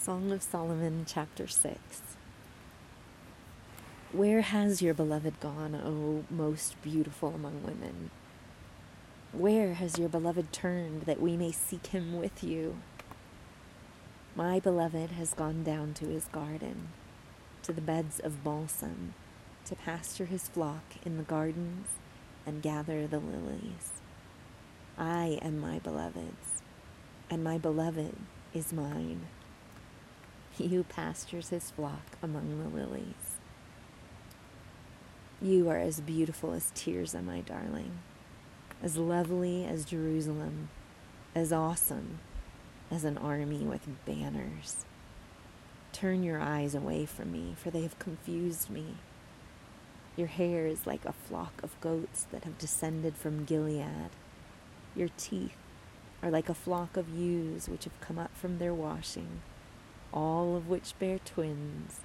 Song of Solomon, chapter 6. Where has your beloved gone, O most beautiful among women? Where has your beloved turned that we may seek him with you? My beloved has gone down to his garden, to the beds of balsam, to pasture his flock in the gardens and gather the lilies. I am my beloved's, and my beloved is mine. He who pastures his flock among the lilies. You are as beautiful as Tirzah, my darling, as lovely as Jerusalem, as awesome as an army with banners. Turn your eyes away from me, for they have confused me. Your hair is like a flock of goats that have descended from Gilead. Your teeth are like a flock of ewes which have come up from their washing, all of which bear twins,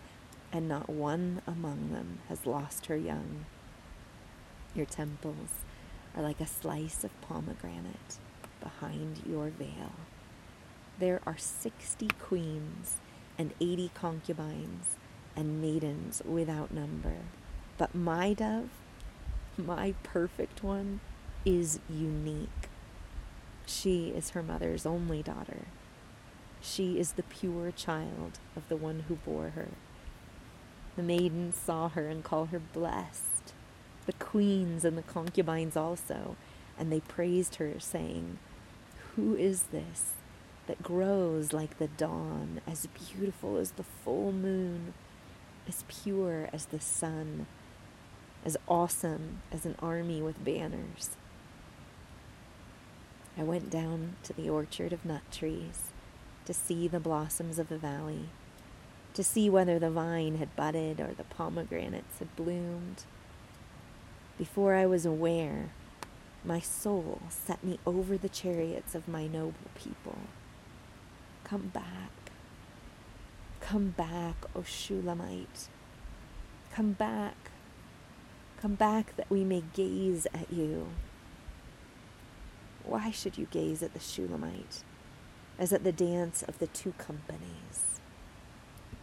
and not one among them has lost her young. Your temples are like a slice of pomegranate behind your veil. There are sixty queens and eighty concubines and maidens without number. But my dove, my perfect one, is unique. She is her mother's only daughter. She is the pure child of the one who bore her. The maidens saw her and call her blessed, the queens and the concubines also, and they praised her, saying, Who is this that grows like the dawn, as beautiful as the full moon, as pure as the sun? as awesome as an army with banners. I went down to the orchard of nut trees to see the blossoms of the valley, to see whether the vine had budded or the pomegranates had bloomed. Before I was aware, my soul set me over the chariots of my noble people. Come back. Come back, O Shulammite. Come back Come back that we may gaze at you. Why should you gaze at the Shulammite as at the dance of the two companies?